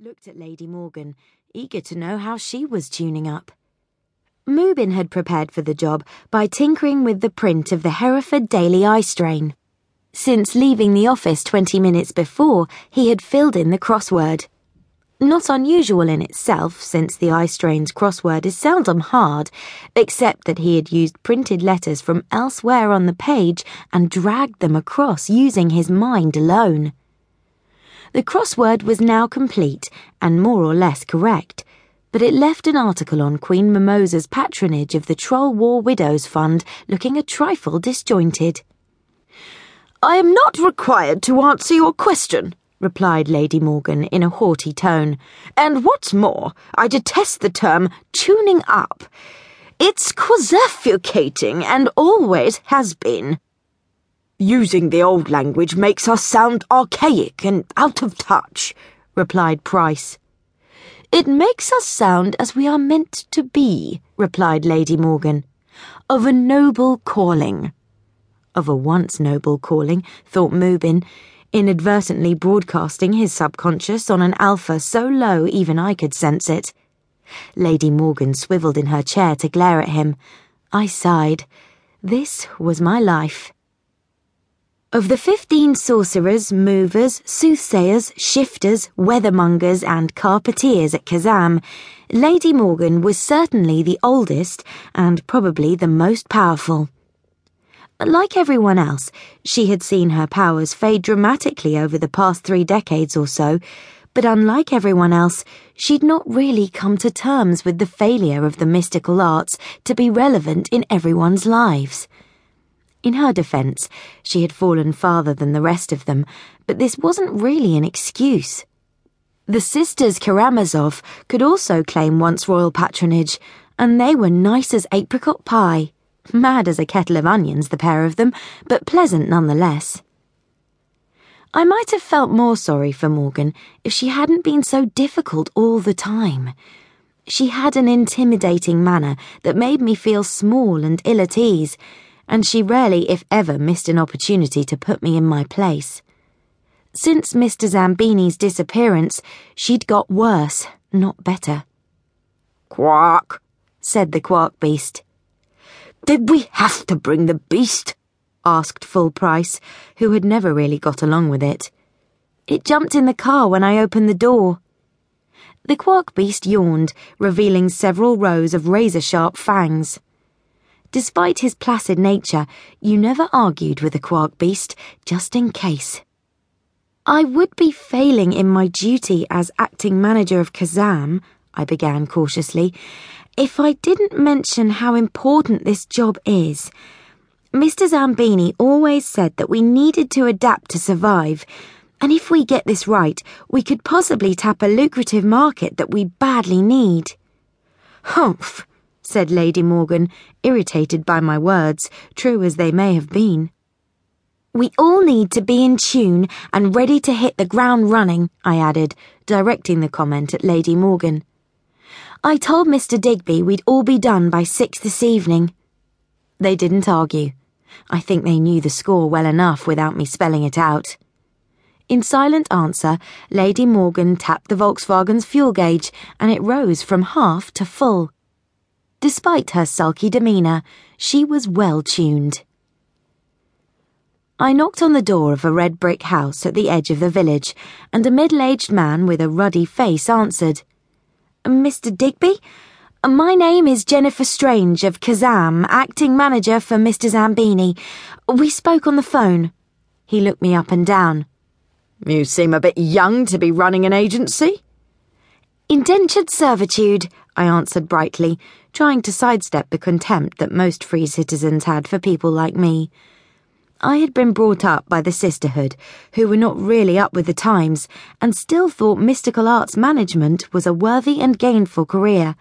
looked at Lady Mawgon, eager to know how she was tuning up. Moobin had prepared for the job by tinkering with the print of the Hereford Daily Eye Strain. Since leaving the office 20 minutes before, he had filled in the crossword. Not unusual in itself, since the eye strain's crossword is seldom hard, except that he had used printed letters from elsewhere on the page and dragged them across using his mind alone. The crossword was now complete and more or less correct, but it left an article on Queen Mimosa's patronage of the Troll War Widows Fund looking a trifle disjointed. I am not required to answer your question, replied Lady Mawgon in a haughty tone. And what's more, I detest the term tuning up. It's quasificating and always has been. Using the old language makes us sound archaic and out of touch, replied Price. It makes us sound as we are meant to be, replied Lady Mawgon. Of a noble calling. Of a once noble calling, thought Moobin, inadvertently broadcasting his subconscious on an alpha so low even I could sense it. Lady Mawgon swiveled in her chair to glare at him. I sighed. This was my life. Of the fifteen sorcerers, movers, soothsayers, shifters, weathermongers, and carpeters at Kazam, Lady Mawgon was certainly the oldest and probably the most powerful. Like everyone else, she had seen her powers fade dramatically over the past three decades or so, but unlike everyone else, she'd not really come to terms with the failure of the mystical arts to be relevant in everyone's lives. In her defense, she had fallen farther than the rest of them, but this wasn't really an excuse. The sisters Karamazov could also claim once royal patronage, and they were nice as apricot pie. Mad as a kettle of onions, the pair of them, but pleasant nonetheless. I might have felt more sorry for Mawgon if she hadn't been so difficult all the time. She had an intimidating manner that made me feel small and ill at ease and she rarely, if ever, missed an opportunity to put me in my place. Since Mr. Zambini's disappearance, she'd got worse, not better. Quark, said the quark beast. Did we have to bring the beast? asked Full Price, who had never really got along with it. It jumped in the car when I opened the door. The quark beast yawned, revealing several rows of razor sharp fangs. Despite his placid nature, you never argued with the quark beast, just in case. I would be failing in my duty as acting manager of Kazam, I began cautiously, if I didn't mention how important this job is. Mr. Zambini always said that we needed to adapt to survive, and if we get this right, we could possibly tap a lucrative market that we badly need. Humph! Said Lady Mawgon, irritated by my words, true as they may have been. We all need to be in tune and ready to hit the ground running, I added, directing the comment at Lady Mawgon. I told Mr. Digby we'd all be done by six this evening. They didn't argue. I think they knew the score well enough without me spelling it out. In silent answer, Lady Mawgon tapped the Volkswagen's fuel gauge and it rose from half to full. Despite her sulky demeanour, she was well tuned. I knocked on the door of a red brick house at the edge of the village, and a middle aged man with a ruddy face answered. Mr. Digby? My name is Jennifer Strange of Kazam, acting manager for Mr. Zambini. We spoke on the phone. He looked me up and down. You seem a bit young to be running an agency. Indentured servitude, I answered brightly, trying to sidestep the contempt that most free citizens had for people like me. I had been brought up by the sisterhood, who were not really up with the times, and still thought mystical arts management was a worthy and gainful career.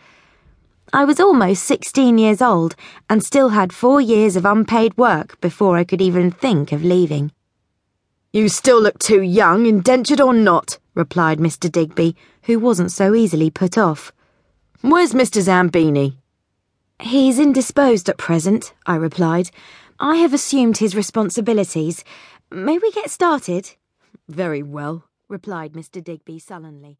I was almost sixteen years old and still had four years of unpaid work before I could even think of leaving. You still look too young, indentured or not, replied Mr. Digby, who wasn't so easily put off. Where's Mr. Zambini? He's indisposed at present, I replied. I have assumed his responsibilities. May we get started? Very well, replied Mr. Digby sullenly.